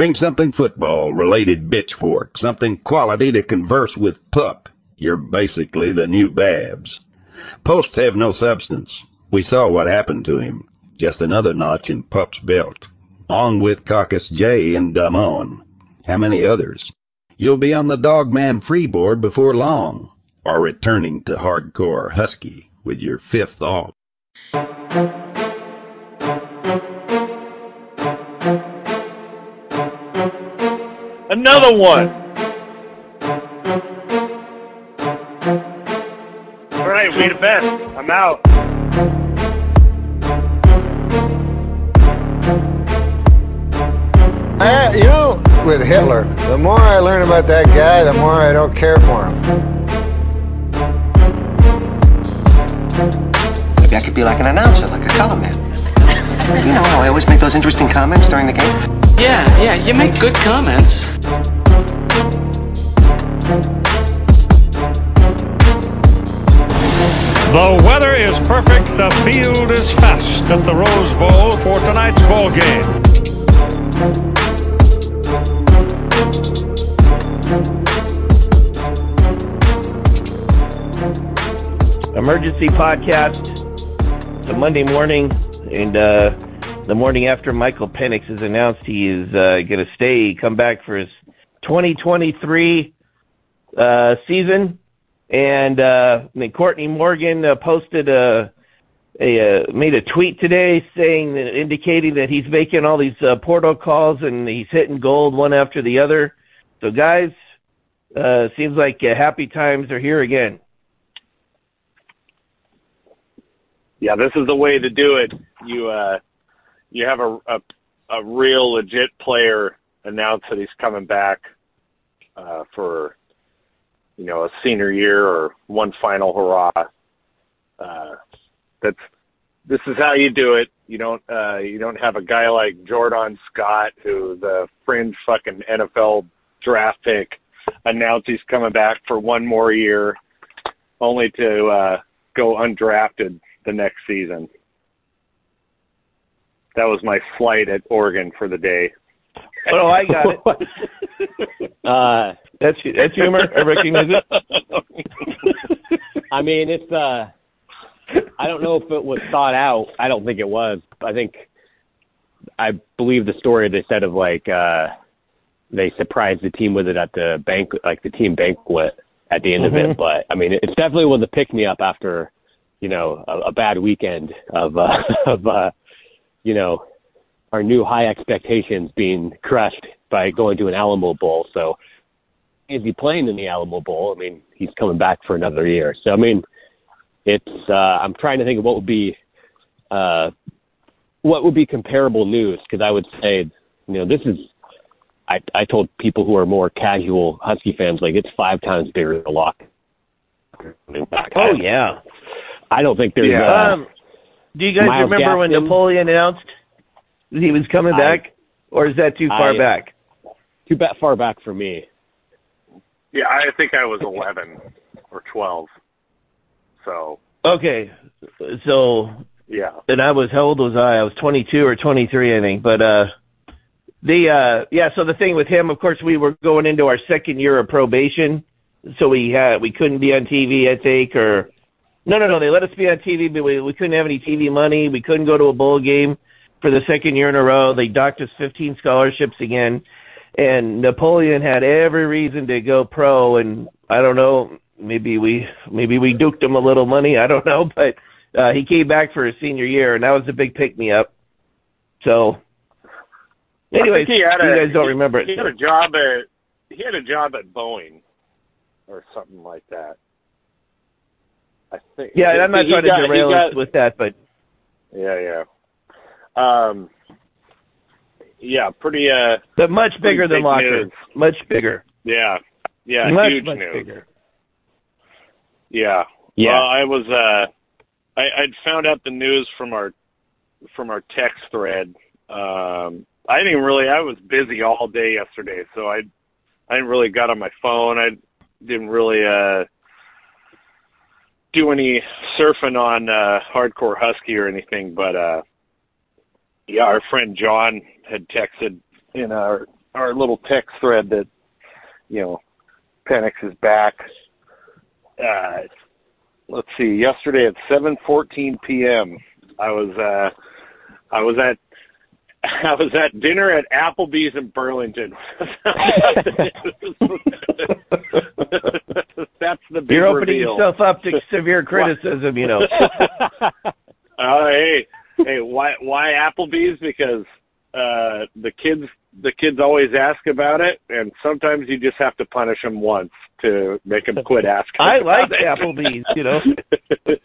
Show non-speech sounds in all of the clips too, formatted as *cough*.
Bring something football related bitch. bitchfork, something quality to converse with pup. You're basically the new Babs. Posts have no substance. We saw what happened to him. Just another notch in Pup's belt. On with Caucus J and Dumb On. How many others? You'll be on the Dawgman freeboard before long, or returning to hardcore Husky with your fifth off. Another one. All right, we the best. I'm out. I, you know, with Hitler, the more I learn about that guy, the more I don't care for him. Maybe I could be like an announcer, like a color man. You know how I always make those interesting comments during the game? Yeah, yeah, you make good comments. The weather is perfect, the field is fast at the Rose Bowl for tonight's ball game. Emergency podcast. It's a Monday morning, and uh, the morning after Michael Penix has announced he is uh, going to stay, come back for his 2023 uh, season. And uh, Courtney Morgan uh, posted a, a uh, made a tweet today saying that indicating that he's making all these uh, portal calls and he's hitting gold one after the other. So guys, uh, seems like uh, happy times are here again. Yeah, this is the way to do it. You uh, you have a, a a real legit player announce that he's coming back uh, for you know a senior year or one final hurrah. Uh, that's this is how you do it. You don't uh, you don't have a guy like Jordan Scott who the fringe fucking NFL draft pick announce he's coming back for one more year, only to uh, go undrafted the next season. That was my flight at Oregon for the day. *laughs* Oh, I got it. *laughs* Uh, That's that's humor. I recognize it. *laughs* I mean, it's uh, I don't know if it was thought out. I don't think it was. I think I believe the story they said of like uh, they surprised the team with it at the bank, like the team banquet at the end of it. But I mean, it's definitely was a pick me up after you know a, a bad weekend of uh, of uh, you know our new high expectations being crushed by going to an Alamo Bowl. So is he playing in the Alamo Bowl? I mean, he's coming back for another year. So I mean, it's uh, I'm trying to think of what would be uh, what would be comparable news because I would say you know this is I I told people who are more casual Husky fans like it's five times bigger than the lock. Oh yeah. I don't think there's Yeah. uh, Um, do you guys Miles remember when Napoleon announced that he was coming I- back, or is that too far I- back? too bad far back for me. Yeah, I think I was 11 *laughs* or 12. So, Okay, so yeah. and I was how old was I? I was 22 or 23, I think. But uh, the uh, yeah. So the thing with him, of course, we were going into our second year of probation, so we had we couldn't be on TV. I think or no, no, no. They let us be on TV, but we we couldn't have any TV money. We couldn't go to a bowl game for the second year in a row. They docked us 15 scholarships again, and Napoleon had every reason to go pro. And I don't know, maybe we maybe we duked him a little money. I don't *laughs* know, but uh, he came back for his senior year, and that was a big pick me up. So, anyways, he had you guys don't remember it. He had a job at he had a job at Boeing or something like that. I think. Yeah, and I'm not trying to derail got- us with that, but Yeah, yeah. Um. Yeah, pretty. Uh. but much bigger than Locker. news. Much bigger. Yeah. Yeah. much huge much news. bigger. Yeah. Yeah. Well, I was. Uh. I, I'd found out the news from our from our text thread. Um. I didn't really. I was busy all day yesterday, so I. I didn't really got on my phone. I didn't really. Uh. Do any surfing on uh, hardcore husky or anything, but uh, yeah, our friend John had texted in our our little text thread that you know Penix is back. Uh, let's see. Yesterday at 7:14 p.m., I was uh, I was at *laughs* I was at dinner at Applebee's in Burlington. *laughs* That's the big You're opening reveal. yourself up to *laughs* severe criticism, you know. Oh, hey, hey, why why Applebee's? Because uh the kids the kids always ask about it, and sometimes you just have to punish them once to make them quit asking. I like. Applebee's, you know. It's,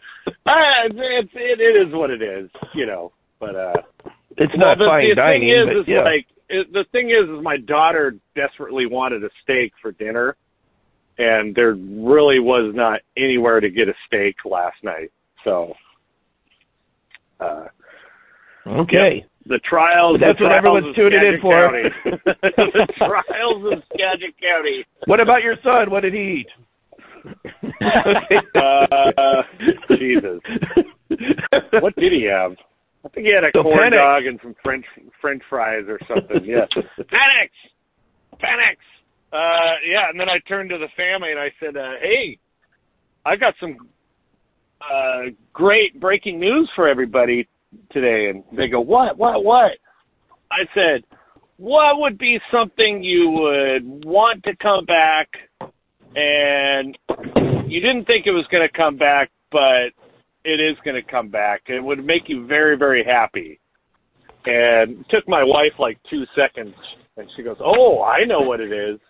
it's it, it is what it is, you know. But uh It's well, not the, fine the dining, thing is, but is yeah. like it, the thing is, is my daughter desperately wanted a steak for dinner, and there really was not anywhere to get a steak last night. So, uh, okay. the trials. That's the what trials everyone's tuning in for. *laughs* The trials of Skagit County. What about your son? What did he eat? *laughs* Uh, Jesus, what did he have? I think he had a So corn Penix- dog and some French French fries or something. Yeah, *laughs* Penix, Penix. Uh, yeah, and then I turned to the family and I said, uh, "Hey, I got some uh, great breaking news for everybody today." And they go, "What? What? What?" I said, "What would be something you would want to come back and you didn't think it was going to come back, but it is going to come back. It would make you very, very happy. And it took my wife like two seconds, and she goes, "Oh, I know what it is."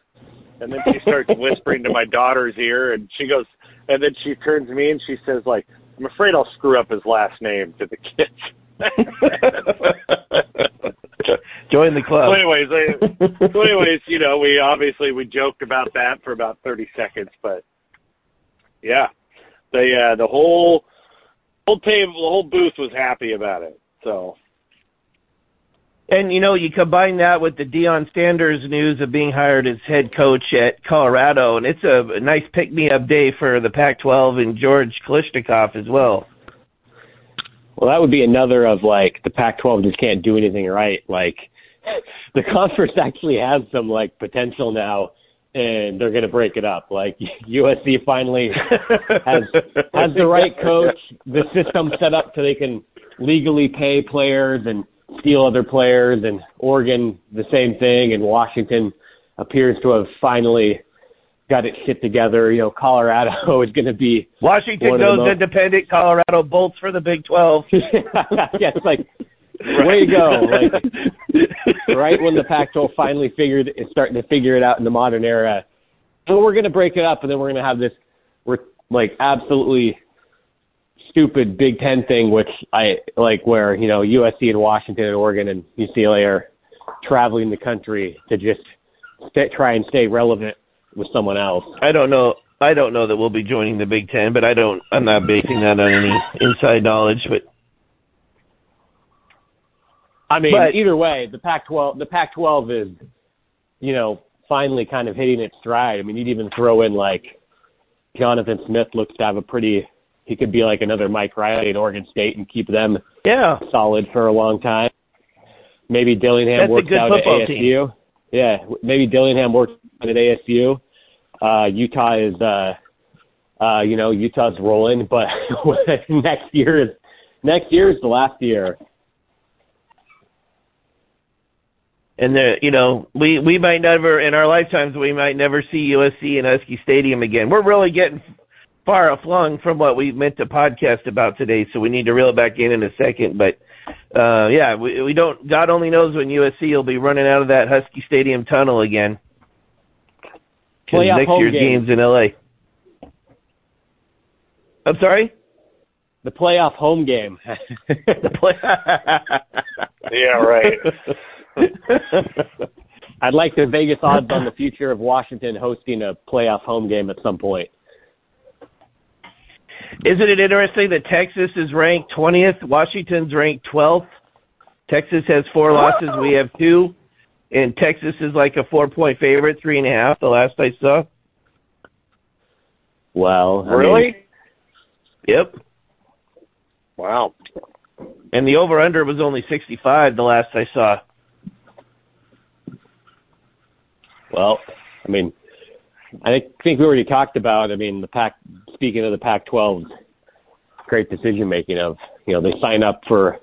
And then she starts *laughs* whispering to my daughter's ear, and she goes, and then she turns to me and she says, "Like, I'm afraid I'll screw up his last name to the kids." *laughs* Join the club. So anyways, I, so anyways, you know, we obviously we joked about that for about thirty seconds, but yeah, the uh, the whole whole table, the whole booth was happy about it. So And you know, you combine that with the Deion Sanders news of being hired as head coach at Colorado, and it's a nice pick-me-up day for the Pac-12 and George Kliavkoff as well. Well, that would be another of like the Pac-12 just can't do anything right. Like *laughs* the conference actually has some like potential now, and they're going to break it up. Like *laughs* USC finally *laughs* has has the right coach, the system set up so they can legally pay players and steal other players, and Oregon the same thing, and Washington appears to have finally got it shit together. You know, Colorado *laughs* is going to be Washington goes most- independent. Colorado bolts for the Big 12. yeah, it's like way to go. Like *laughs* right when the Pac-12 finally figured is starting to figure it out in the modern era. So we're gonna break it up, and then we're gonna have this, we're like absolutely stupid Big Ten thing, which I like, where you know USC and Washington and Oregon and UCLA are traveling the country to just stay, try and stay relevant with someone else. I don't know. I don't know that we'll be joining the Big Ten, but I don't. I'm not basing that on any inside knowledge. But I mean, But- either way, the Pac-12, the Pac-12 is, you know, finally kind of hitting its stride. I mean, you'd even throw in like Jonathan Smith looks to have a pretty. He could be like another Mike Riley at Oregon State and keep them yeah, solid for a long time. Maybe Dillingham That's works out at ASU. Yeah, maybe Dillingham works at ASU. Uh, Utah is, uh, uh, you know, Utah's rolling, but *laughs* next year is next year is the last year. And the you know we we might never in our lifetimes we might never see USC and Husky Stadium again. We're really getting far aflung from what we meant to podcast about today, so we need to reel it back in in a second. But uh, yeah, we we don't. God only knows when USC will be running out of that Husky Stadium tunnel again. Playoff next home year's game. game's in LA. I'm sorry. The playoff home game. *laughs* The play. *laughs* *laughs* yeah, right. *laughs* I'd like the Vegas odds on the future of Washington hosting a playoff home game at some point. Isn't it interesting that Texas is ranked 20th, Washington's ranked 12th? Texas has four losses, we have two, and Texas is like a four-point favorite, three and a half. The last I saw. Well, I mean, really? Yep. Wow. And the over/under was only 65. The last I saw. Well, I mean, I think, we already talked about. I mean, the Pac. Speaking of the Pac-12's great decision making of you know they sign up for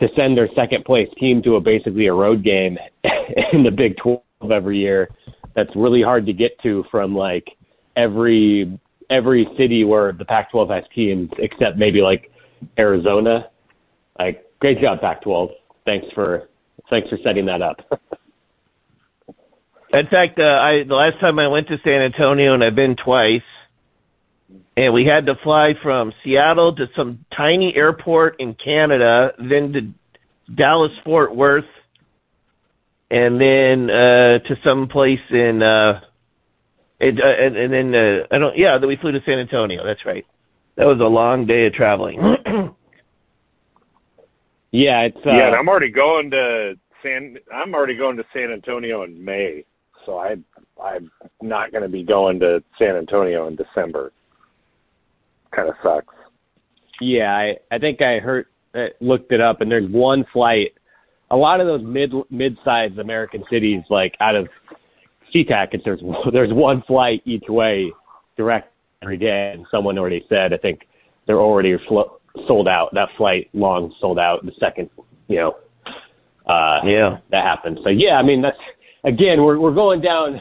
to send their second place team to a basically a road game *laughs* in the Big 12 every year. That's really hard to get to from like every every city where the Pac-12 has teams, except maybe like Arizona. Like, great job, Pac-12. Thanks for thanks for setting that up. *laughs* In fact, uh, I the last time I went to San Antonio, and I've been twice, and we had to fly from Seattle to some tiny airport in Canada, then to Dallas Fort Worth, and then uh, to some place in uh, it, uh, and, and then uh, I don't yeah, then we flew to San Antonio. That's right. That was a long day of traveling. *clears throat* yeah, it's uh, yeah. And I'm already going to San. I'm already going to San Antonio in May, so I I'm not going to be going to San Antonio in December. Kind of sucks. Yeah, I I think I heard uh, looked it up, and there's one flight. A lot of those mid mid-sized American cities, like out of SeaTac, it's there's *laughs* there's one flight each way direct every day, and someone already said I think they're already flo- sold out. That flight long sold out the second, you know, uh, yeah, that happened. So yeah, I mean that's again we're we're going down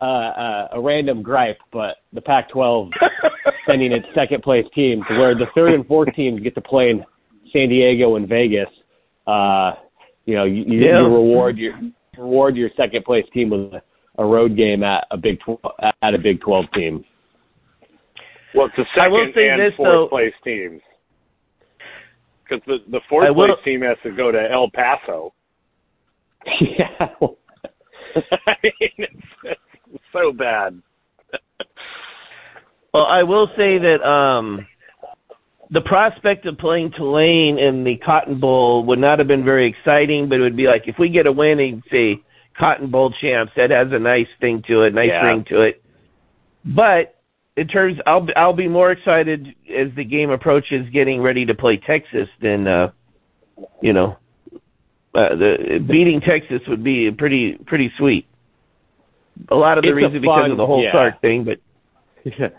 uh, uh, a random gripe, but the Pac-12 *laughs* sending its second place team to where the third and fourth teams get to play in San Diego and Vegas. Uh, you know, you, you, Yeah. you reward your reward your second place team with a, a road game at a Big 12, at a Big 12 team. Well, it's the I will second say and this, fourth though. place teams. Because the the fourth will- place team has to go to El Paso. *laughs* yeah. *laughs* I mean, it's, so bad. *laughs* Well, I will say that um, the prospect of playing Tulane in the Cotton Bowl would not have been very exciting, but it would be like if we get a win and say Cotton Bowl champs, that has a nice thing to it, nice Yeah. ring to it. But in terms, I'll I'll be more excited as the game approaches, getting ready to play Texas than uh, you know, uh, the beating Texas would be pretty pretty sweet. A lot of the It's reason because of the whole yeah. Sark thing, but *laughs*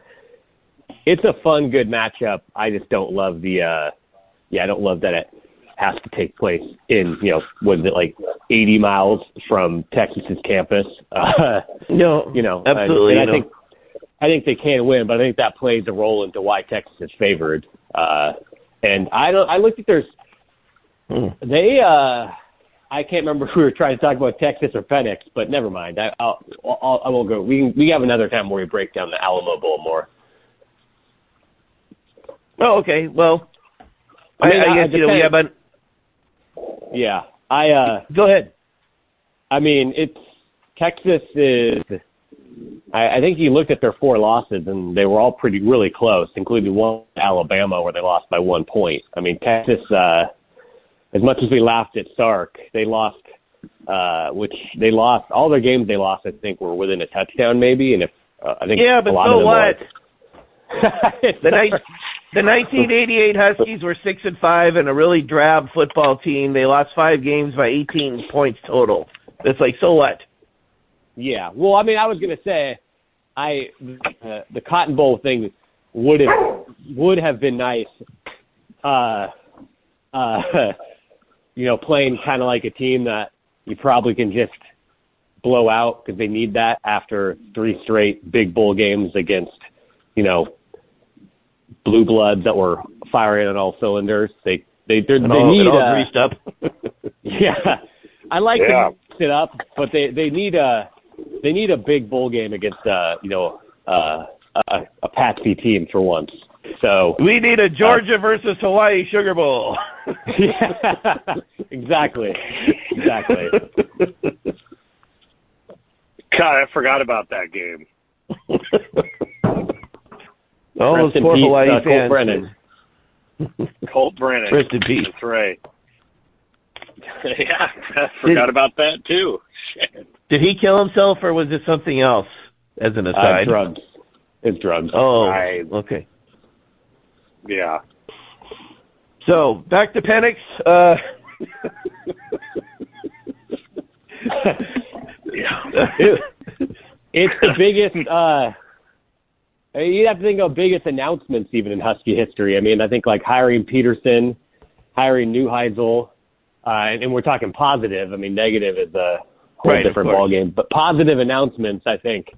it's a fun, good matchup. I just don't love the. uh Yeah, I don't love that it has to take place in you know was it like 80 miles from Texas's campus. *laughs* Uh, no, you know, absolutely. And, and I no. think I think they can win, but I think that plays a role into why Texas is favored. Uh, and I don't. I looked at their. Hmm. They. uh I can't remember if we were trying to talk about Texas or Phoenix, but never mind. I, I'll, I'll I won't go. We we have another time where we break down the Alamo Bowl more. Oh, okay. Well, I, mean, I, I- guess you know we have depends. a. Yeah, I. uh Go ahead. I mean, it's Texas is. I, I think you looked at their four losses, and they were all pretty really close, including one Alabama where they lost by one point. I mean, Texas. uh As much as we laughed at Sark, they lost. uh Which they lost all their games. They lost. I think were within a touchdown, maybe. And if uh, I think Yeah, a but so what? *laughs* *laughs* The night, the 1988 Huskies were six and five and a really drab football team. They lost five games by 18 points total. It's like so what? Yeah. Well, I mean, I was gonna say, I uh, the Cotton Bowl thing would have would have been nice. Uh, uh, *laughs* you know, playing kind of like a team that you probably can just blow out because they need that after three straight big bowl games against, you know, blue bloods that were firing on all cylinders. They they they're, they all, need and all uh, greased up. *laughs* yeah, I like Yeah. to mix it up, but they they need a they need a big bowl game against uh you know uh a, a Patsy team for once. So we need a Georgia versus Hawaii Sugar Bowl. yeah, *laughs* *laughs* exactly, exactly. God, I forgot about that game. *laughs* All Rest those poor peace, Hawaii uh, Colt. Brennan. Colt Brennan. Rest in peace. That's right. yeah, I forgot about that too. Shit. Did he kill himself or was it something else? As an Uh, aside. drugs. It's drugs. Oh, I- okay. Yeah. So back to Penix. Uh, Dude, *laughs* it's the biggest. uh You'd have to think of biggest announcements even in Husky history. I mean, I think like hiring Peterson, hiring Neuheisel, uh, and, and we're talking positive. I mean, negative is a whole Right, different course. ballgame. But positive announcements, I think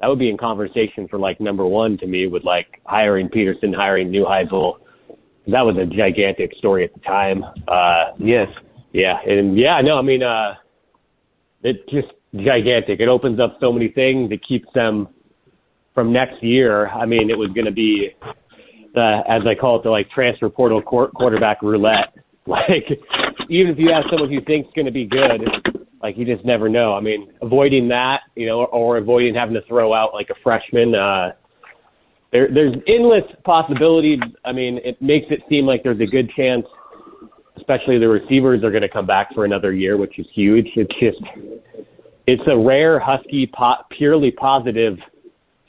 that would be in conversation for like number one to me with like hiring Peterson, hiring New Neuheisel. That was a gigantic story at the time. Uh, Yes. yeah, and yeah, no, I mean, uh, it's just gigantic. It opens up so many things. It keeps them from next year. I mean, it was going to be the, as I call it, the like transfer portal quar- quarterback roulette. *laughs* Like, even if you have someone who you thinks going to be good, like you just never know. I mean, avoiding that, you know, or, or avoiding having to throw out like a freshman. Uh, there, there's endless possibilities. I mean, it makes it seem like there's a good chance especially the receivers are going to come back for another year, which is huge. It's just, it's a rare Husky po- purely positive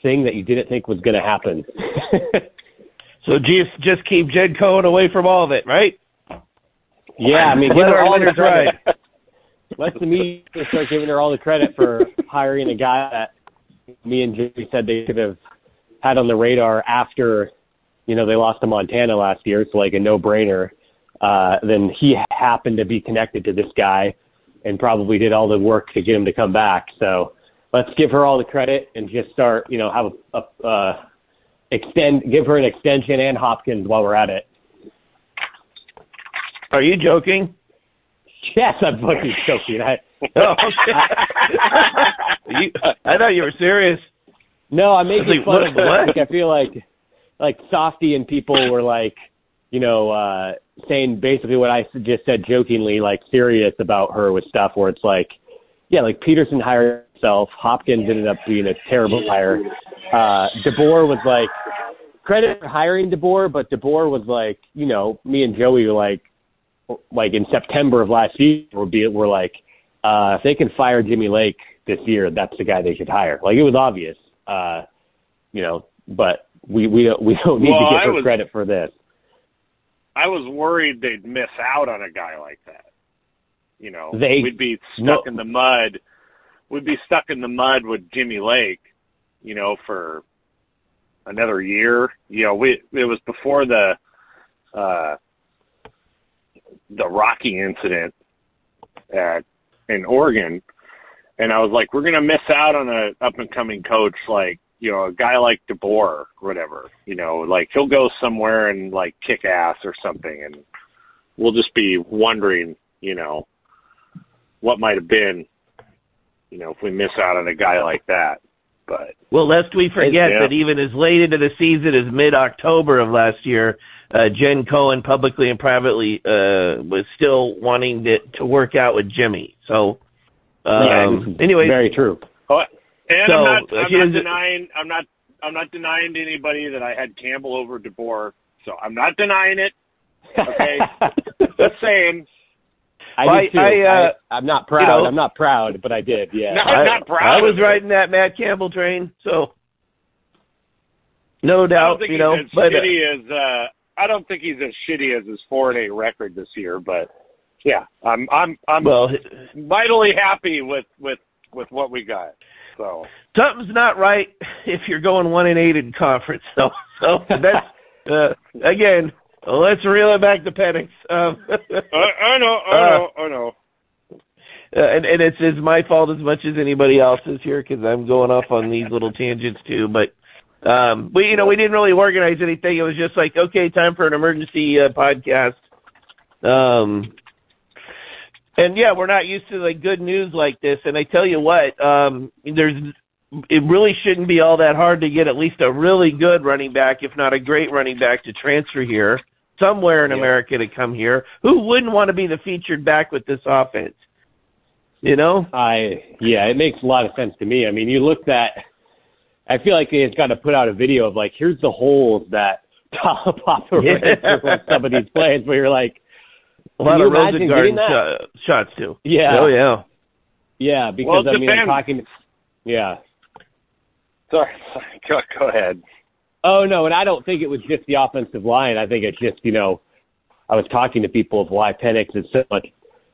thing that you didn't think was going to happen. *laughs* So just just keep Jen Cohen away from all of it, right? yeah, I mean, give Let her our all the winners credit. Let the media start giving her all the credit for hiring a guy that me and Jimmy said they could have had on the radar after, you know, they lost to Montana last year, so like a no-brainer. Uh, then he happened to be connected to this guy and probably did all the work to get him to come back. So let's give her all the credit and just start, you know, have a, a uh, extend, give her an extension and Hopkins while we're at it. Are you joking? Yes, I'm fucking joking. I, *laughs* Oh, *laughs* you, I thought you were serious. No, I'm making Like, fun what- of it. what? Like I feel like like Softy and people were like, you know, uh saying basically what I just said jokingly, like serious about her with stuff where it's like, yeah, like Peterson hired himself, Hopkins ended up being a terrible hire. Uh DeBoer was like credit for hiring DeBoer, but DeBoer was like, you know, me and Joey were like like in September of last year we're be we're like, uh if they can fire Jimmy Lake this year, that's the guy they should hire. Like it was obvious. Uh you know, but we we don't we don't need Well, to give I her was- credit for this. I was worried they'd miss out on a guy like that. You know, They- we'd be stuck no. in the mud. We'd be stuck in the mud with Jimmy Lake, you know, for another year. You know, we it was before the uh the Rocky incident at in Oregon, and I was like, we're gonna miss out on a up and coming coach like you know a guy like DeBoer or whatever. You know, like he'll go somewhere and like kick ass or something, and we'll just be wondering, you know, what might have been, you know, if we miss out on a guy like that. But Well, lest we forget Yeah. that even as late into the season as mid October of last year, uh, Jen Cohen publicly and privately uh, was still wanting to, to work out with Jimmy. So, um, this is anyway, very true. oh, and So, I'm not, uh, I'm not denying, I'm not, I'm not denying to anybody that I had Campbell over DeBoer. So I'm not denying it. Okay. *laughs* Just saying. I Well, did too. I, uh, I, am not proud. know- I'm not proud, but I did. Yeah. No. I, I'm not proud I was of riding that Matt Campbell train, so no I don't doubt, think you know. as But uh, shitty as uh, I don't think he's as shitty as his four and eight record this year. But yeah, I'm I'm I'm well, mightily happy with with with what we got. So something's not right if you're going one and eight in conference. So, *laughs* so that's *laughs* uh, again. Let's reel it back to Penix. Um, *laughs* I, I know, I Uh, know, I know. Uh, and, and it's it's my fault as much as anybody else's here because I'm going off on these little tangents too. But um, we you know we didn't really organize anything. It was just like okay, time for an emergency uh, podcast. Um, and yeah, we're not used to like good news like this. And I tell you what, um, there's it really shouldn't be all that hard to get at least a really good running back, if not a great running back, to transfer here somewhere in Yeah. America to come here. Who wouldn't want to be the featured back with this offense? You know? I yeah, it makes a lot of sense to me. I mean, you looked at. I feel like it's got to put out a video of like, here's the holes that *laughs* Papa Papa Yeah. ran through on some of these plays, where you're like, A lot of getting that? shot, shots too. Yeah. Oh yeah. yeah, because Well, I mean, I'm talking. Yeah. Sorry. *laughs* Go, go ahead. Oh no, and I don't think it was just the offensive line. I think it's just you know, I was talking to people of why Penix is so much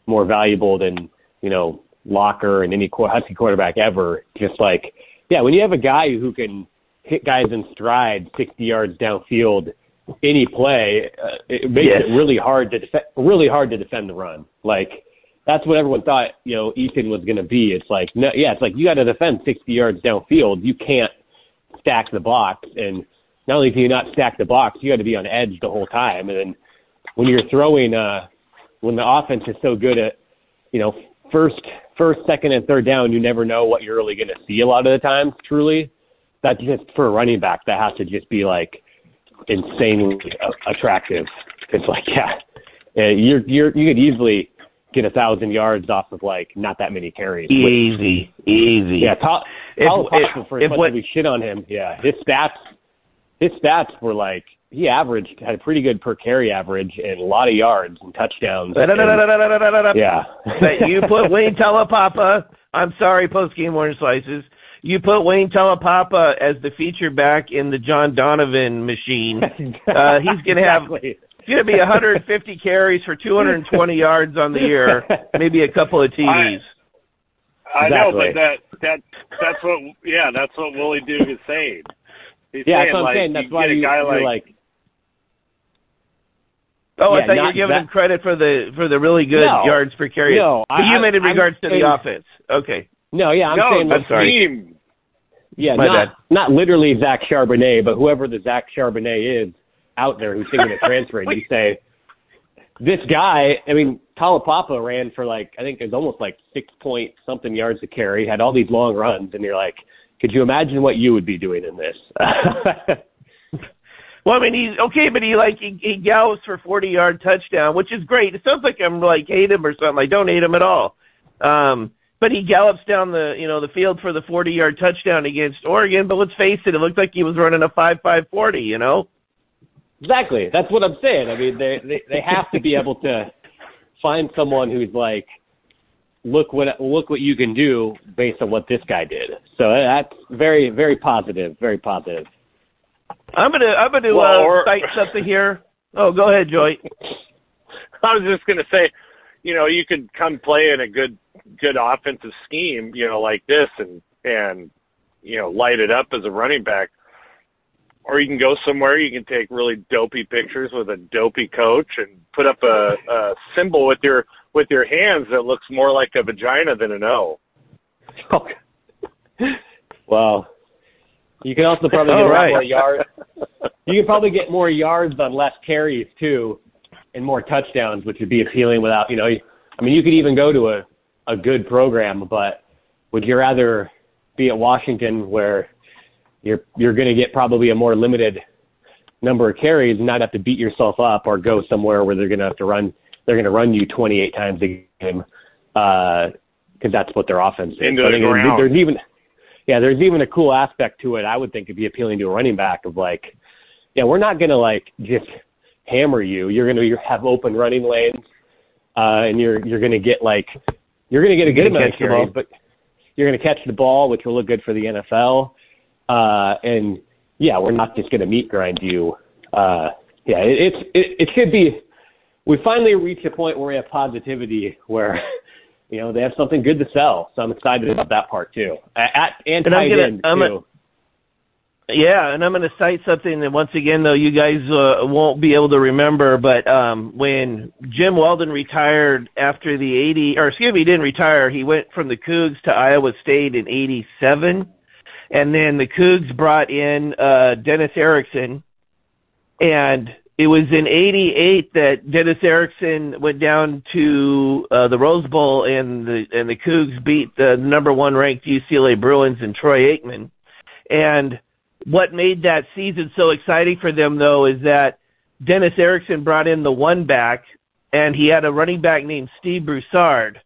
more valuable than you know Locker and any Husky quarterback ever. Just like, yeah, when you have a guy who can hit guys in stride 60 yards downfield any play, uh, it makes Yes. it really hard to defend, really hard to defend the run. Like that's what everyone thought, you know, Ethan was going to be. It's like, no, yeah, it's like you got to defend 60 yards downfield. You can't stack the box, and not only can you not stack the box, you got to be on edge the whole time. And then when you're throwing, uh, when the offense is so good at, you know, first, first, second, and third down, you never know what you're really going to see a lot of the times. Truly, that's just for a running back. That has to just be like insanely attractive. It's like, yeah, you're you're you could easily get a thousand yards off of like not that many carries. which- Easy, easy. yeah, Tal- If- Tal- if- for if much what- as we shit on him, yeah, his stats, his stats were like he averaged had a pretty good per carry average and a lot of yards and touchdowns. and- yeah, But you put *laughs* Wayne Taulapapa. I'm sorry, post game orange slices. You put Wayne Taulapapa as the feature back in the John Donovan machine. *laughs* Uh, he's gonna have Exactly. it's gonna be 150 carries for 220 yards on the year, *laughs* maybe a couple of TDs. I know, Exactly. but that that that's what yeah, that's what Willie Duke is saying. He's Yeah, saying, that's what I'm like, saying. That's you why get a you, guy you're like, like, Oh, Yeah, I thought you not were giving that- him credit for the for the really good No. yards per carry. No, I- you meant in I'm regards to the offense. Okay. no, yeah, I'm no, saying the like, I'm sorry. team. yeah, My not bad. not literally Zach Charbonnet, but whoever the Zach Charbonnet is out there who's thinking of *laughs* transferring, you say this guy. I mean, Taulapapa ran for like I think it was almost like six point something yards to carry, had all these long runs, and you're like, could you imagine what you would be doing in this? *laughs* Well, I mean, he's okay, but he like he, he gallops for 40 yard touchdown, which is great. It sounds like I'm like hate him or something. I don't hate him at all. Um, but he gallops down the you know the field for the 40 yard touchdown against Oregon. But let's face it, it looked like he was running a five five forty. You know. Exactly. That's what I'm saying. I mean, they they they have to be able to find someone who's like, look what look what you can do based on what this guy did. So that's very very positive. Very positive. I'm gonna I'm gonna Well, uh, or- cite something here. Oh, go ahead, Joy. *laughs* I was just gonna say, you know, you could come play in a good good offensive scheme, you know, like this and and you know, light it up as a running back. Or you can go somewhere you can take really dopey pictures with a dopey coach and put up a, a symbol with your with your hands that looks more like a vagina than an O. *laughs* well, you can also probably *laughs* get All a lot right. more yards. *laughs* You can probably get more yards on less carries too, and more touchdowns, which would be appealing. Without you know, I mean, you could even go to a a good program, but would you rather be at Washington where you're you're going to get probably a more limited number of carries and not have to beat yourself up, or go somewhere where they're going to have to run they're going to run you 28 times a game uh, because that's what their offense is. Into So I the ground. there's even yeah, there's even a cool aspect to it. I would think it'd be appealing to a running back of like, yeah, we're not gonna like just hammer you. You're gonna you have open running lanes, uh, and you're you're gonna get like you're gonna get a good amount of carries, but you're gonna catch the ball, which will look good for the NFL. Uh, and yeah, we're not just gonna meat grind you. Uh, yeah, it, it's it, it should be. We finally reached a point where we have positivity where. *laughs* You know, they have something good to sell, so I'm excited about that part too. At, and And I'm tight gonna- end I'm too. a- Yeah, and I'm going to cite something that once again, though, you guys uh, won't be able to remember. But um, when Jim Walden retired after the 80, or excuse me, he didn't retire. He went from the Cougs to Iowa State in '87, and then the Cougs brought in uh, Dennis Erickson, and it was in '88 that Dennis Erickson went down to uh, the Rose Bowl, and the and the Cougs beat the number one ranked UCLA Bruins and Troy Aikman, and what made that season so exciting for them though is that Dennis Erickson brought in the one back and he had a running back named Steve Broussard.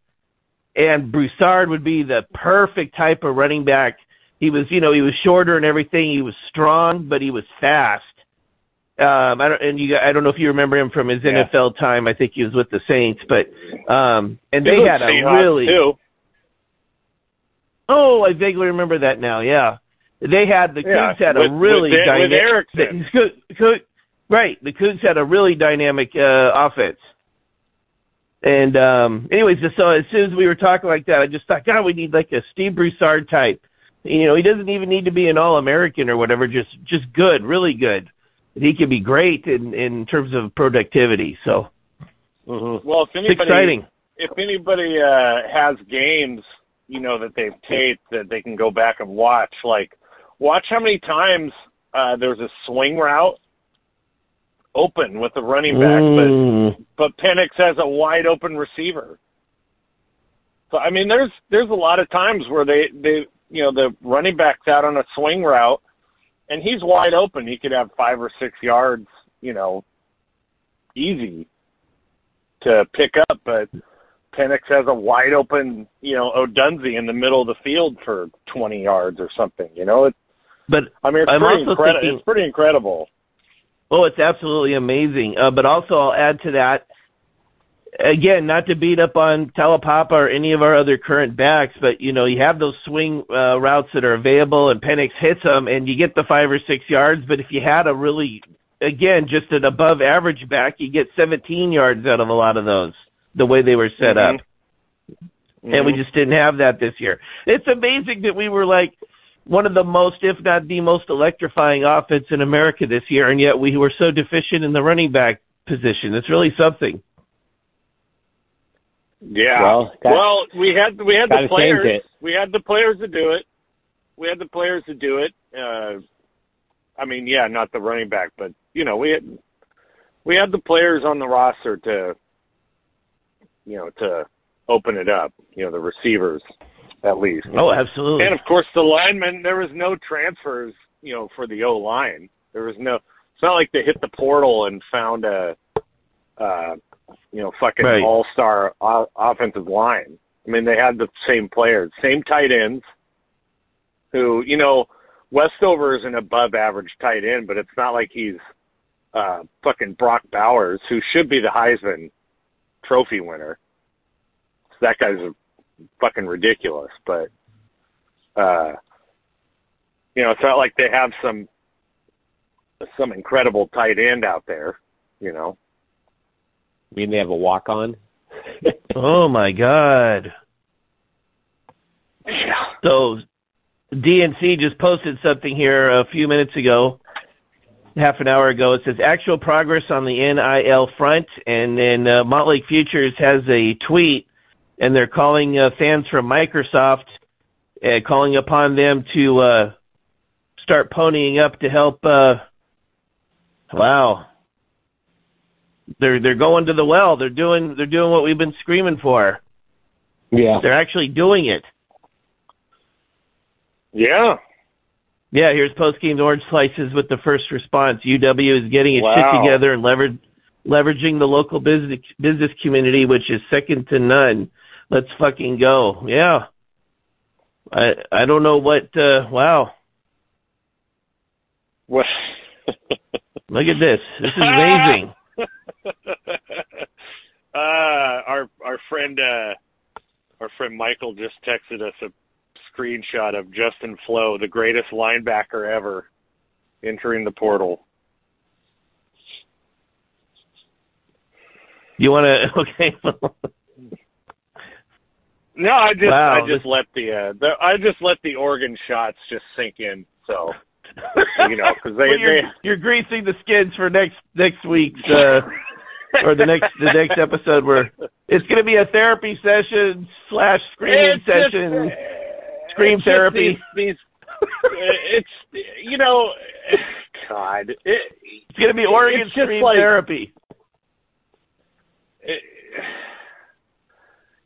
And Broussard would be the perfect type of running back. He was, you know, he was shorter and everything. He was strong, but he was fast. Um, I don't, and you, I don't know if you remember him from his Yeah. NFL time. I think he was with the Saints, but um, and they had a really too. Oh, I vaguely remember that now. Yeah, they had the Yeah, Cougs had with- a really with, with dynamic. Erickson. Coug- Coug- right, the Cougs had a really dynamic uh, offense. And um anyways, just so as soon as we were talking like that, I just thought, God, we need like a Steve Broussard type. You know, he doesn't even need to be an all American or whatever, just just good, really good. He can be great in in terms of productivity. So Mm-hmm. Well, if it's exciting. if anybody uh, has games, you know that they've taped that they can go back and watch, like watch how many times uh, there's a swing route open with the running back, Mm. but but Penix has a wide open receiver. So I mean, there's there's a lot of times where they they you know the running back's out on a swing route, and he's wide open. He could have five or six yards, you know, easy to pick up, but Penix has a wide open, you know, Odunze in the middle of the field for 20 yards or something. You know, it's But I mean, it's I'm pretty incredible. It's pretty incredible. Oh, it's absolutely amazing. Uh, but also, I'll add to that. Again, not to beat up on Taulapapa or any of our other current backs, but you know, you have those swing uh, routes that are available, and Penix hits them, and you get the five or six yards. But if you had a really, again, just an above average back, you get 17 yards out of a lot of those. The way they were set Mhm. up, and we just didn't have that this year. It's amazing that we were like one of the most, if not the most electrifying offense in America this year, and yet we were so deficient in the running back position. It's really something. Yeah. Well, that- well, we had we had the players. it. We had the players to do it. We had the players to do it. Uh, I mean, yeah, not the running back, but you know, we had we had the players on the roster to, you know, to open it up. You know, the receivers at least. Oh, absolutely. And of course, the linemen. There was no transfers. You know, for the O line, there was no. It's not like they hit the portal and found a, uh, you know, fucking Right. all star o- offensive line. I mean, they had the same players, same tight ends. Who you know, Westover is an above average tight end, but it's not like he's uh, fucking Brock Bowers, who should be the Heisman Trophy winner. That guy's a fucking ridiculous, but uh, you know, it's not like they have some some incredible tight end out there. You know, Mean, they have a walk on. *laughs* Oh my God. So DNC just posted something here a few minutes ago, half an hour ago. It says actual progress on the NIL front, and then uh, Montlake Futures has a tweet, and they're calling uh, fans from Microsoft, uh, calling upon them to uh, start ponying up to help. Uh, wow, they're they're going to the well. They're doing they're doing what we've been screaming for. Yeah. They're actually doing it. yeah, Yeah, here's post game orange slices with the first response. UW is getting its Wow. shit together and leverage, leveraging the local business business community, which is second to none. Let's fucking go. Yeah. I I don't know what. uh Wow. What Look at this. This is amazing. *laughs* *laughs* uh, our our friend uh, our friend Michael just texted us a screenshot of Justin Flowe, the greatest linebacker ever, entering the portal. You want to? *laughs* Okay. No, I just Wow, I just let the, uh, the I just let the Oregon shots just sink in. So you know, because they Well, you're, they you're greasing the skins for next next week's uh, *laughs* or the next the next episode where it's going to be a therapy session slash screaming It's session. uh, Scream therapy. These, these it's you know, God, it, It's going to be Oregon scream like- therapy. it,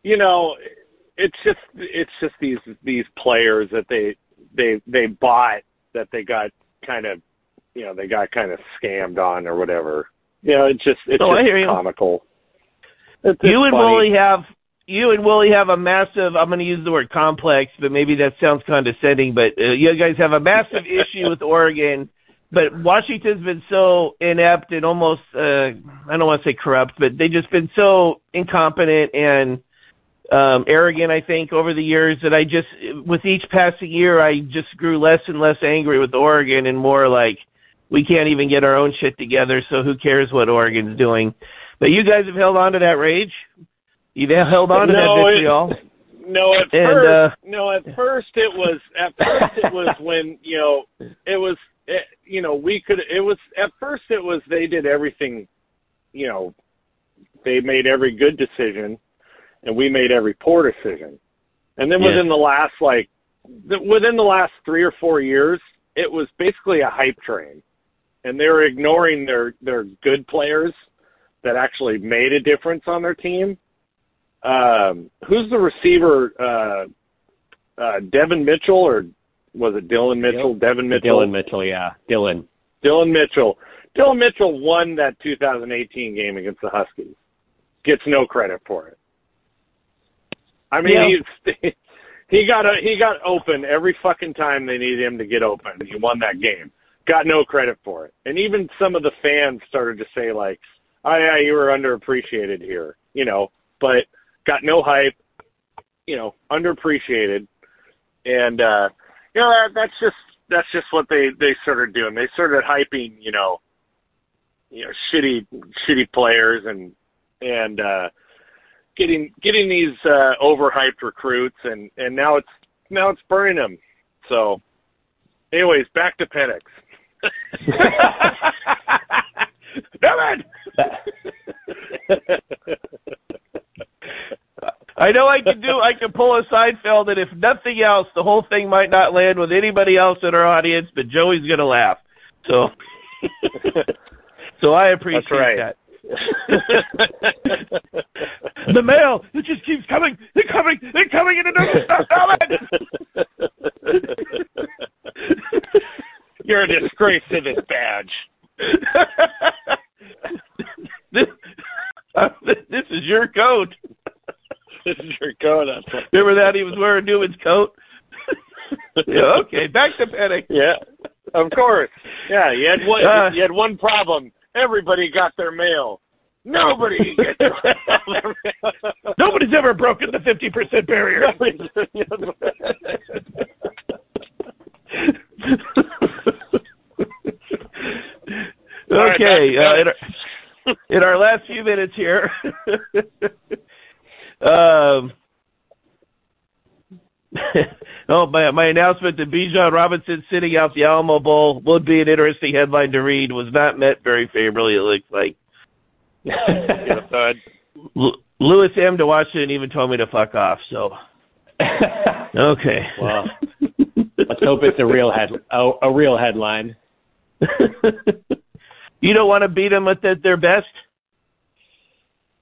you know, it's just it's just these these players that they they they bought that they got kind of you know they got kind of scammed on or whatever. You know, it's just it's Oh, just comical. It's just You and funny. Wooly have you and Willie have a massive. I'm going to use the word complex, but maybe that sounds condescending. But uh, you guys have a massive *laughs* issue with Oregon. But Washington's been so inept and almost uh, I don't want to say corrupt, but they've just been so incompetent and um, arrogant. I think over the years that I just with each passing year I just grew less and less angry with Oregon and more like we can't even get our own shit together. So who cares what Oregon's doing? But you guys have held on to that rage. You've held on to No, that it- vitriol. No, at And, first, uh, no, at first it was. At first it was *laughs* when you know it was. It, you know, we could. It was at first it was they did everything. You know, they made every good decision, and we made every poor decision. And then Yeah. within the last like, the, within the last three or four years, it was basically a hype train, and they were ignoring their their good players that actually made a difference on their team um, who's the receiver? Uh, uh, Devin Mitchell or was it Dillon Mitchell? Devin Mitchell. Dillon Mitchell, yeah, Dillon. Dillon Mitchell. Dillon Mitchell won that 2018 game against the Huskies. Gets no credit for it. I mean, Yeah. he's, *laughs* he got a, he got open every fucking time they needed him to get open. He won that game. Got no credit for it. And even some of the fans started to say like, "Oh yeah, you were underappreciated here," you know. But got no hype. You know, underappreciated. And uh, you know that, that's just that's just what they they started doing. They started hyping, you know, you know, shitty shitty players and and uh, getting getting these uh, overhyped recruits, and and now it's now it's burning them. So, anyways, back to Penix. *laughs* Damn I know I can do. I can pull a Seinfeld, and if nothing else, the whole thing might not land with anybody else in our audience, but Joey's gonna laugh. So, *laughs* so I appreciate right. that. *laughs* *laughs* the mail, it just keeps coming. They're coming. They're coming, and it doesn't stop coming. You're a disgrace to this badge. this, *laughs* uh, this is your coat. This is your coat. *laughs* Remember that he was wearing Newman's coat? yeah, okay, back to Penix. Yeah, of course. Yeah, you had one. Uh, you had one problem. Everybody got their mail. Nobody gets. *laughs* Nobody's ever broken the fifty percent barrier. *laughs* okay, uh, in, our, *laughs* in our last few minutes here, um, oh, my my announcement that Bijan Robinson sitting out the Alamo Bowl would be an interesting headline to read was not met very favorably. It looks like Get a thud. L- Lewis M. to Washington even told me to fuck off. So *laughs* okay. Well, *laughs* let's hope it's a real head a, a real headline. *laughs* you don't want to beat them at the, their best.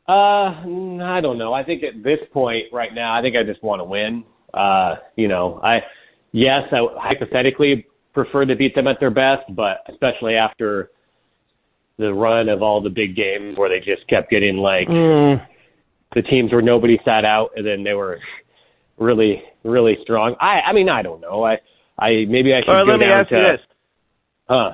Uh, I don't know. I think at this point right now, I think I just want to win. Uh, you know, I yes, I hypothetically prefer to beat them at their best, but especially after the run of all the big games where they just kept getting like Mm, the teams where nobody sat out and then they were really really strong. I I mean I don't know. I I maybe I should right, go let me down ask to you this: huh.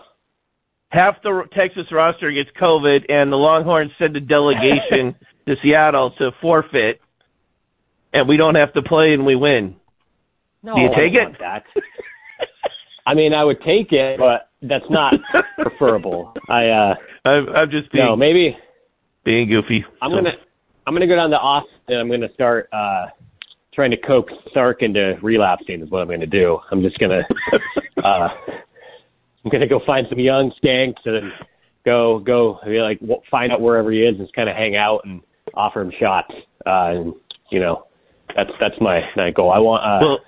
half the Texas roster gets COVID, and the Longhorns send a delegation *laughs* to Seattle to forfeit, and we don't have to play, and we win. No, Do you take don't it? *laughs* I mean, I would take it, but that's not *laughs* preferable. I uh I'm, I'm just being no, maybe being goofy. I'm So- gonna I'm gonna go down to Austin and I'm gonna start uh trying to coax Sark into relapsing is what I'm gonna do. I'm just gonna *laughs* uh I'm gonna go find some young skanks and go go like find out wherever he is and just kind of hang out and offer him shots. Uh and you know that's that's my my goal. I want uh Well,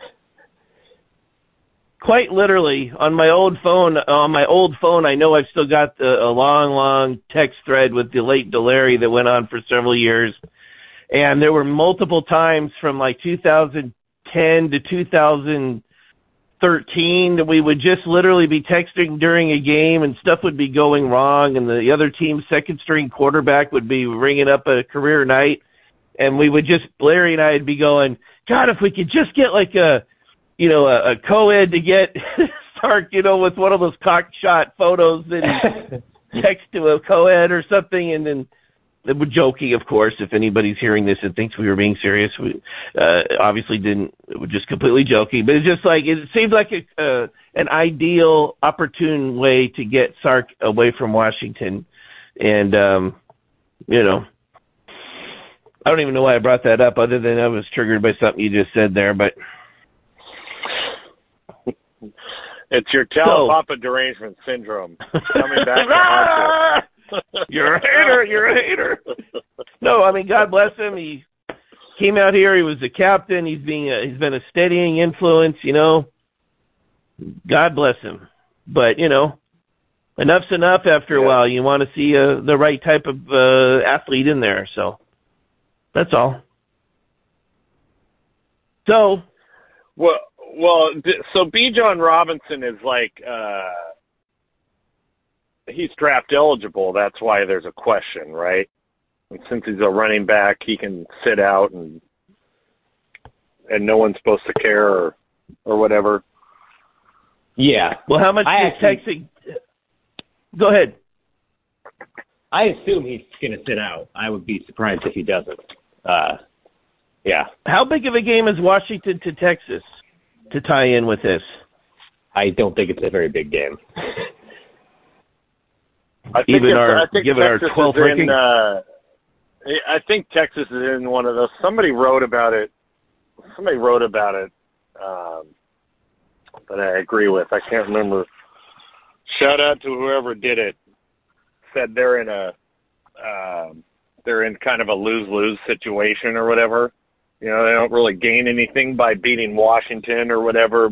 quite literally on my old phone. On my old phone, I know I've still got the, a long, long text thread with the late Delarry that went on for several years, and there were multiple times from like 2010 to 2013 that we would just literally be texting during a game, and stuff would be going wrong, and the other team's second string quarterback would be ringing up a career night. And we would just, Larry and I would be going, God, if we could just get like a, you know, a, a co-ed to get *laughs* Sark, you know, with one of those cock shot photos that he *laughs* texts to a co-ed or something, and then we're joking, of course. If anybody's hearing this and thinks we were being serious, we uh, obviously didn't. We're just completely joking. But it's just like it seems like a, uh, an ideal, opportune way to get Sark away from Washington, and um, you know. I don't even know why I brought that up, other than I was triggered by something you just said there. But It's your Taulapapa derangement syndrome coming back to you. *laughs* you're a hater. You're a hater. No, I mean God bless him. He came out here. He was the captain. He's being a, he's been a steadying influence. You know, God bless him. But you know, enough's enough. After a Yeah. while, you want to see uh, the right type of uh, athlete in there. So that's all. So Well, well, d- so Bijan Robinson is like uh he's draft eligible. That's why there's a question, right? And since he's a running back, he can sit out and and no one's supposed to care or or whatever. Yeah, well, how much I does actually- Texas? Go ahead. I assume he's going to sit out. I would be surprised if he doesn't. Uh, yeah, How big of a game is Washington to Texas to tie in with this? I don't think it's a very big game. I think Even it's- our- I think given our Texas 12th is in, ranking? uh, I think Texas is in one of those. Somebody wrote about it. Somebody wrote about it um, that I agree with. I can't remember. Shout out to whoever did it. Said they're in a um, they're in kind of a lose lose situation or whatever. You know, they don't really gain anything by beating Washington or whatever.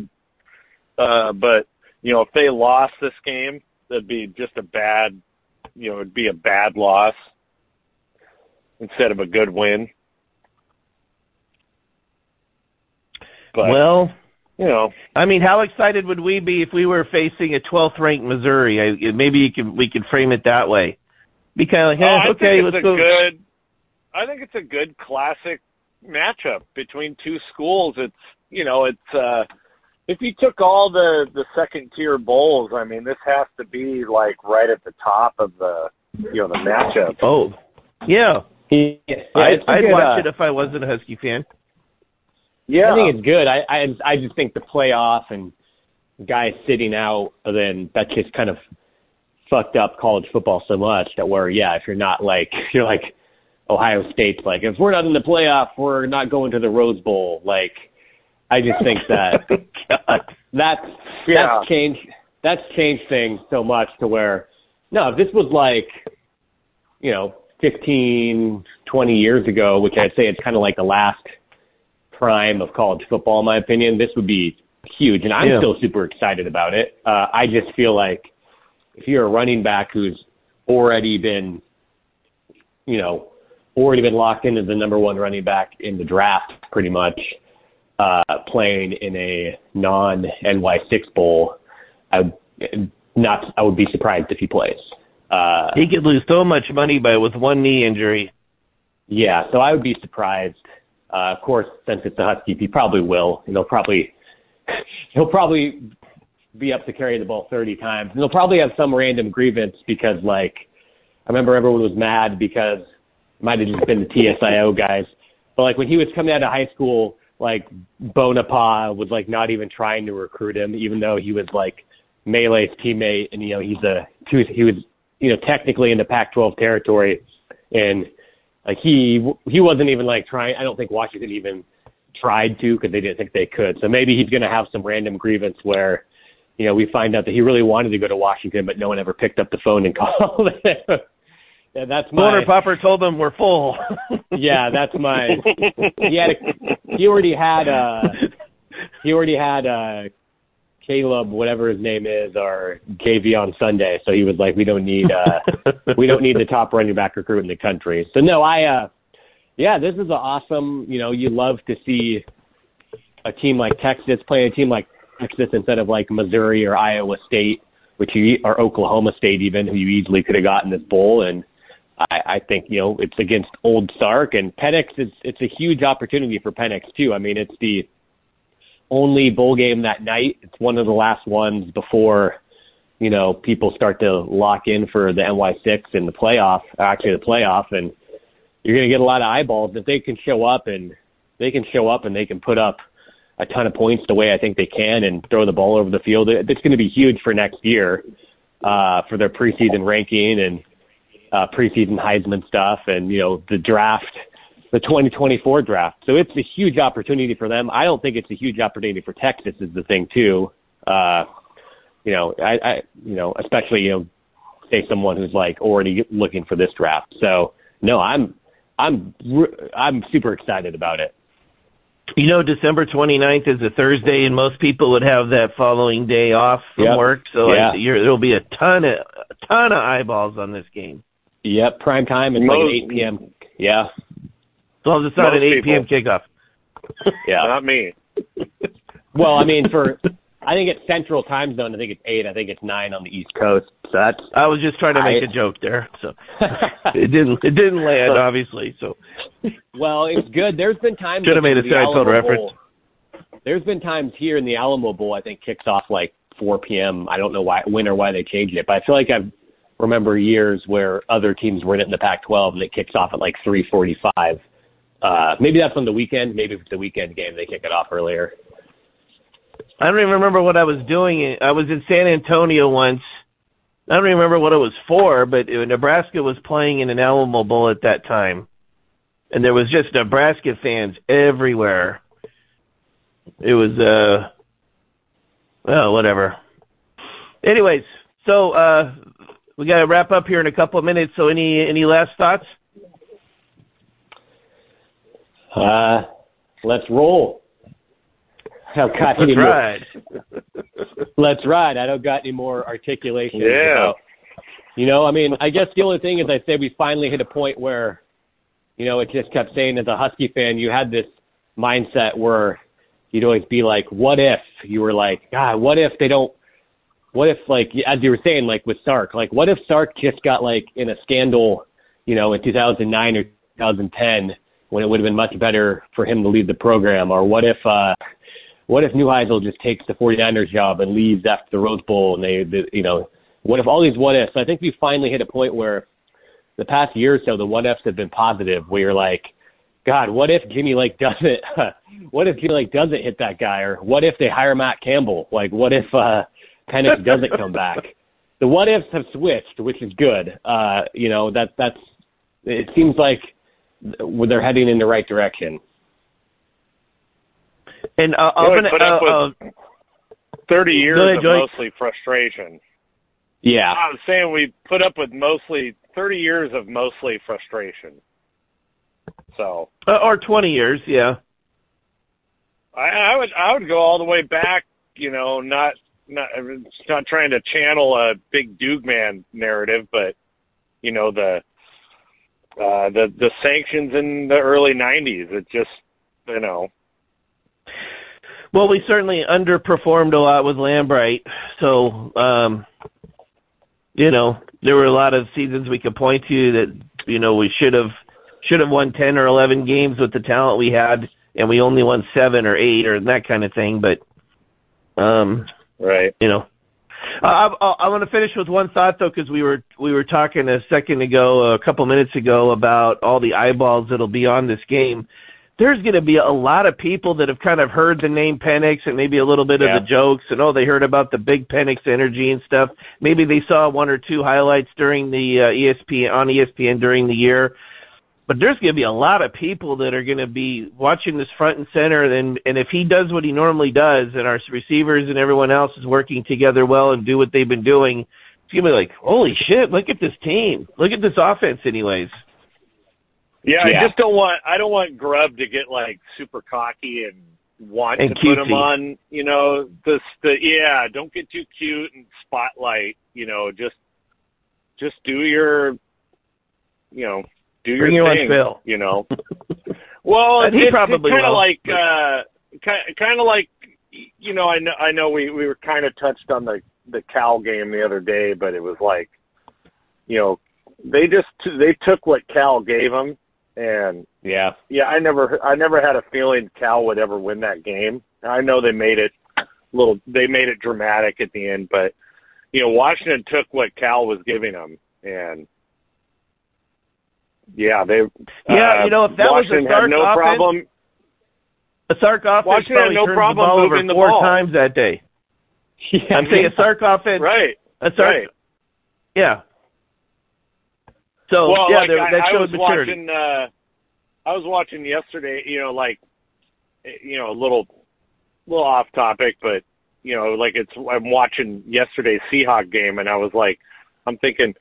Uh, but you know, if they lost this game, that'd be just a bad, you know, it'd be a bad loss instead of a good win. But well, you know, I mean, how excited would we be if we were facing a 12th ranked Missouri? I, maybe you can we could frame it that way. Be kind of like, oh, eh, I okay, think let's go. good. I think it's a good classic matchup between two schools. It's you know, it's uh if you took all the the second tier bowls, I mean, this has to be like right at the top of the you know the matchup. Oh, yeah. Yeah, I'd, it's a I'd watch uh, it if I wasn't a Husky fan. Yeah, I think it's good. I, I I just think the playoff and guys sitting out, then that just kind of fucked up college football so much that where yeah, if you're not like *laughs* you're like Ohio State's like if we're not in the playoff, we're not going to the Rose Bowl. Like I just think that *laughs* that's Yeah. that's changed that's changed things so much to where no, if this was like you know 15, 20 years ago, which I'd say it's kind of like the last prime of college football, in my opinion, this would be huge. And I'm Yeah. still super excited about it. Uh, I just feel like if you're a running back who's already been, you know, already been locked into the number one running back in the draft, pretty much, uh, playing in a non NY6 bowl, I would not, I would be surprised if he plays. Uh, He could lose so much money by with one knee injury. yeah, so I would be surprised. Uh, of course, since it's a Husky, he probably will. And he'll probably *laughs* he'll probably be up to carry the ball 30 times. And he'll probably have some random grievance because, like, I remember everyone was mad because might have just been the TSIO guys. But like when he was coming out of high school, like Bhonapha was like not even trying to recruit him, even though he was like Melee's teammate, and you know he's a he was you know technically in the Pac-12 territory, and like he he wasn't even like trying. I don't think Washington even tried to because they didn't think they could. So maybe he's going to have some random grievance where, you know, we find out that he really wanted to go to Washington, but no one ever picked up the phone and *laughs* called him. Yeah, that's my Corner popper told them we're full. yeah, that's my. He had a, he already had uh he already had uh Caleb, whatever his name is, or KV on Sunday. So he was like, we don't need uh we don't need the top running back recruit in the country. So no, I uh yeah, this is an awesome. You know, you love to see a team like Texas playing a team like Texas instead of like Missouri or Iowa State, which you or Oklahoma State even, who you easily could have gotten this bowl. And I, I think you know it's against Old Sark and Penix. Is it's a huge opportunity for Penix too. I mean, it's the only bowl game that night. It's one of the last ones before you know people start to lock in for the NY6 and the playoff. Actually, the playoff, and you're going to get a lot of eyeballs if they can show up and they can show up and they can put up a ton of points the way I think they can and throw the ball over the field. It's going to be huge for next year uh, for their preseason ranking and uh, preseason Heisman stuff and you know the draft the 2024 draft. So it's a huge opportunity for them. I don't think it's a huge opportunity for Texas is the thing too. Uh, you know, I, I, you know, especially you know, say someone who's like already looking for this draft. So no, I'm, I'm, I'm super excited about it. You know, December 29th is a Thursday, and most people would have that following day off from Yep. work. So Yeah. I, you're, there'll be a ton of a ton of eyeballs on this game. Yep, prime time. It's like Most- an 8 p.m. Yeah, As long as it's not Most an 8 p.m. kickoff. *laughs* yeah. Not me. *laughs* Well, I mean, for I think it's Central Time Zone. I think it's eight. I think it's nine on the East Coast. So that's I was just trying to make I- a joke there, so *laughs* it didn't it didn't land obviously. So well, it's good. There's been times Should have made a the Seinfeld reference. Bowl- There's been times here in the Alamo Bowl. I think kicks off like 4 p.m. I don't know why when or why they changed it, but I feel like I remember years where other teams were in it in the Pac-12 and it kicks off at like 3:45. Uh, maybe that's on the weekend. Maybe if it's a weekend game, they kick it off earlier. I don't even remember what I was doing. I was in San Antonio once. I don't remember what it was for, but uh, Nebraska was playing in an Alamo Bowl at that time, and there was just Nebraska fans everywhere. It was uh, well, whatever. Anyways, so uh, we got to wrap up here in a couple of minutes. So, any any last thoughts? Uh, let's roll. I've got Let's more- ride. *laughs* Let's ride. I don't got any more articulation. Yeah. About, you know, I mean, I guess the only thing is I say we finally hit a point where, you know, it just kept saying as a Husky fan, you had this mindset where you'd always be like, what if? You were like, God, what if they don't, what if, like, as you were saying, like with Sark, like, what if Sark just got, like, in a scandal, you know, in 2009 or 2010 when it would have been much better for him to leave the program? Or what if, uh, what if Neuheisel just takes the 49ers job and leaves after the Rose Bowl and they, they you know, what if all these what ifs? I think we finally hit a point where the past year or so, the what ifs have been positive where you're like, God, what if Jimmy Lake *laughs* doesn't, *laughs* what if Jimmy Lake doesn't hit that guy? Or what if they hire Matt Campbell? Like, what if, uh, Penix doesn't come back? The what ifs have switched, which is good. Uh, you know, that, that's, it seems like they're heading in the right direction. And uh, I'm would gonna put up uh, with 30 years ahead, of Joey. mostly frustration. Yeah. I was saying we put up with mostly 30 years of mostly frustration. So uh, or 20 years, yeah. I, I would I would go all the way back. You know, not not it's not trying to channel a big Dawgman narrative, but you know the uh, the the sanctions in the early 90s. It just you know Well, we certainly underperformed a lot with Lambright, so um, you know there were a lot of seasons we could point to that you know we should have should have won ten or eleven games with the talent we had, and we only won seven or eight or that kind of thing. But um, right. you know. Uh, I, I, I want to finish with one thought though, because we were we were talking a second ago, a couple minutes ago, about all the eyeballs that'll be on this game. There's going to be a lot of people that have kind of heard the name Penix and maybe a little bit Yeah. of the jokes and oh they heard about the big Penix energy and stuff. Maybe they saw one or two highlights during the uh, ESPN on ESPN during the year. But there's going to be a lot of people that are going to be watching this front and center, and and if he does what he normally does, and our receivers and everyone else is working together well and do what they've been doing, it's going to be like, holy shit! Look at this team. Look at this offense. Anyways, Yeah, Yeah. I just don't want I don't want Grubb to get like super cocky and want And to put him on, you know, this the yeah, don't get too cute and spotlight, you know, just just do your you know, do your Bring thing, bill. you know. *laughs* Well, And it's, probably kind of like uh kind of like you know, I know I know we we were kind of touched on the the Cal game the other day, but it was like you know, they just they took what Cal gave them and Yeah. yeah, I never I never had a feeling Cal would ever win that game. I know they made it a little they made it dramatic at the end, but you know, Washington took what Cal was giving them and yeah, they Yeah, uh, you know, if that was a Washington Sark no offense- problem a Sark offense Washington probably no turned problem the ball over the four ball. times that day. *laughs* Yeah. I'm saying a Sark offense. right. A Sark, Right. Yeah. So well, yeah, like there, I, that I showed was maturity. watching uh I was watching yesterday. You know, like you know, a little little off topic, but you know, like it's I'm watching yesterday's Seahawk game, and I was like, I'm thinking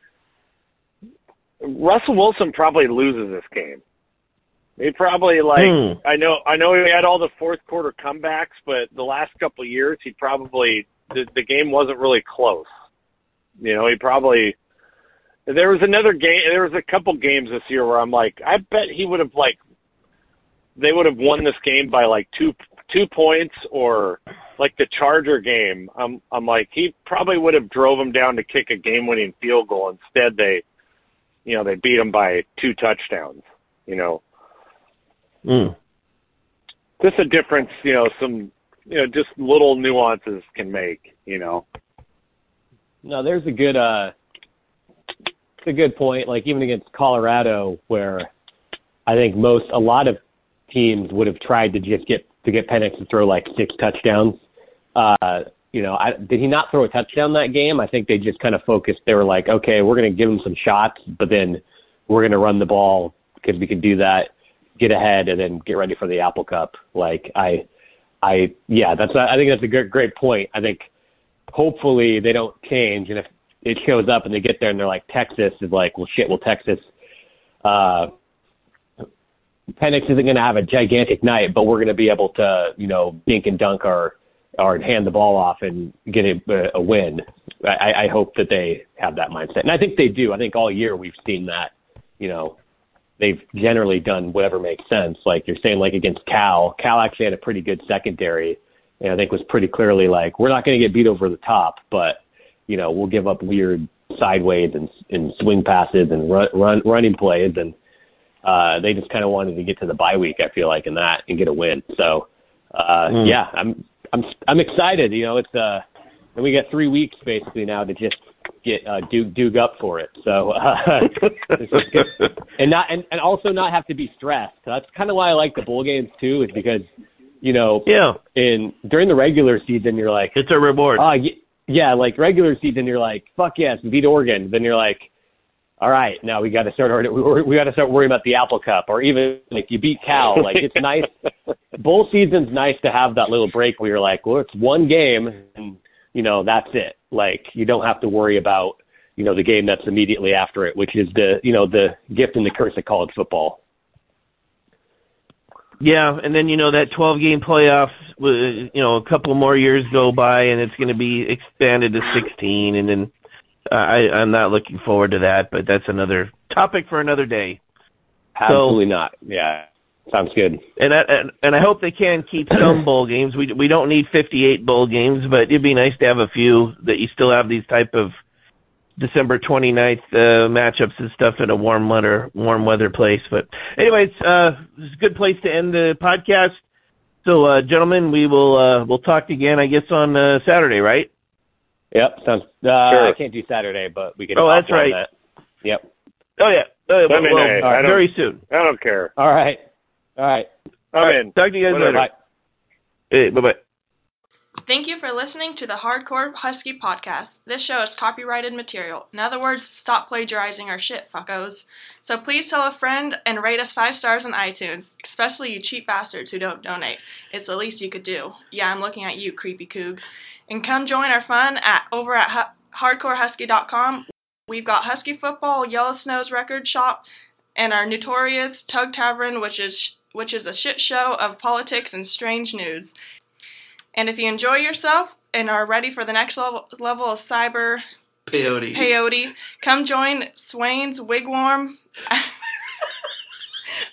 Russell Wilson probably loses this game. He probably like Hmm. I know I know he had all the fourth quarter comebacks, but the last couple of years he probably the, the game wasn't really close. You know, he probably there was another game there was a couple games this year where I'm like, I bet he would have like they would have won this game by like two two points or like the Charger game. I'm I'm like he probably would have drove him down to kick a game winning field goal. Instead they you know, they beat them by two touchdowns, you know. Mm. Just a difference, you know, some you know, just little nuances can make, you know. No, there's a good uh it's a good point. Like even against Colorado where I think most a lot of teams would have tried to just get to get Penix to throw like six touchdowns. Uh you know, I, did he not throw a touchdown that game? I think they just kind of focused. They were like, okay, we're going to give him some shots, but then we're going to run the ball because we can do that, get ahead, and then get ready for the Apple Cup. Like I, I, yeah, that's. I think that's a great, great point. I think hopefully they don't change, and if it shows up and they get there and they're like Texas is like, well, shit, well Texas, uh, Penix isn't going to have a gigantic night, but we're going to be able to, you know, dink and dunk our or hand the ball off and get a, a win. I, I hope that they have that mindset, and I think they do. I think all year we've seen that. You know, they've generally done whatever makes sense. Like you're saying, like against Cal, Cal actually had a pretty good secondary, and I think was pretty clearly like, we're not going to get beat over the top, but you know, we'll give up weird sideways and, and swing passes and run, run running plays, and uh, they just kind of wanted to get to the bye week. I feel like in that and get a win. So uh, Mm. yeah, I'm I'm I'm excited. You know, it's uh, and we got three weeks basically now to just get uh, Duke Duke up for it. So uh, *laughs* this is good. and not and, and also not have to be stressed. That's kind of why I like the bowl games too, is because you know Yeah, in during the regular season you're like, it's a reward. y- yeah, like regular season you're like, fuck yes, beat Oregon. Then you're like, all right, now we got to start we, we got to start worrying about the Apple Cup, or even like you beat Cal. Like it's nice. *laughs* Bowl season's nice to have that little break where you're like, well, it's one game, and you know that's it. Like you don't have to worry about you know the game that's immediately after it, which is the you know the gift and the curse of college football. Yeah, and then you know that 12 game playoff, you know, a couple more years go by and it's going to be expanded to 16 and then I'm not looking forward to that, but that's another topic for another day. Absolutely not. Yeah, sounds good. And I, and, and I hope they can keep some bowl games. We we don't need 58 bowl games, but it'd be nice to have a few that you still have these type of December 29th uh, matchups and stuff in a warm weather warm weather place. But anyways, uh, is a good place to end the podcast. So, uh, gentlemen, we will uh, we'll talk again, I guess, on uh, Saturday, right? Yep, sounds. Uh, Sure. I can't do Saturday, but we can. Do that. Oh, that's right. That. Yep. Oh yeah, Let me well, know. I very soon. I don't care. All right. All right. I'm in. Talk to you guys Whatever. later. Bye. Hey, bye bye. Thank you for listening to the Hardcore Husky podcast. This show is copyrighted material. In other words, stop plagiarizing our shit, fuckos. So please tell a friend and rate us five stars on iTunes, especially you cheap bastards who don't donate. It's the least you could do. Yeah, I'm looking at you, creepy coog. And come join our fun at over at hu- hardcorehusky.com. We've got Husky Football, Yellow Snow's record shop, and our notorious Tug Tavern, which is which is a shit show of politics and strange news. And if you enjoy yourself and are ready for the next level, level of cyber Peyote. peyote, come join Swain's Wigwam. *laughs*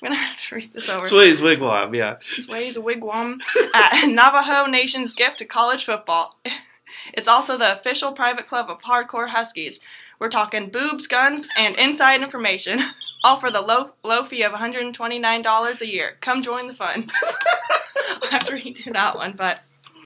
I'm gonna have to read this over. Sway's Wigwam, yeah. Sway's Wigwam at *laughs* Navajo Nation's gift to college football. *laughs* It's also the official private club of hardcore Huskies. We're talking boobs, guns, and inside information, *laughs* all for the low low fee of $129 a year. Come join the fun. I'll have to redo that one, but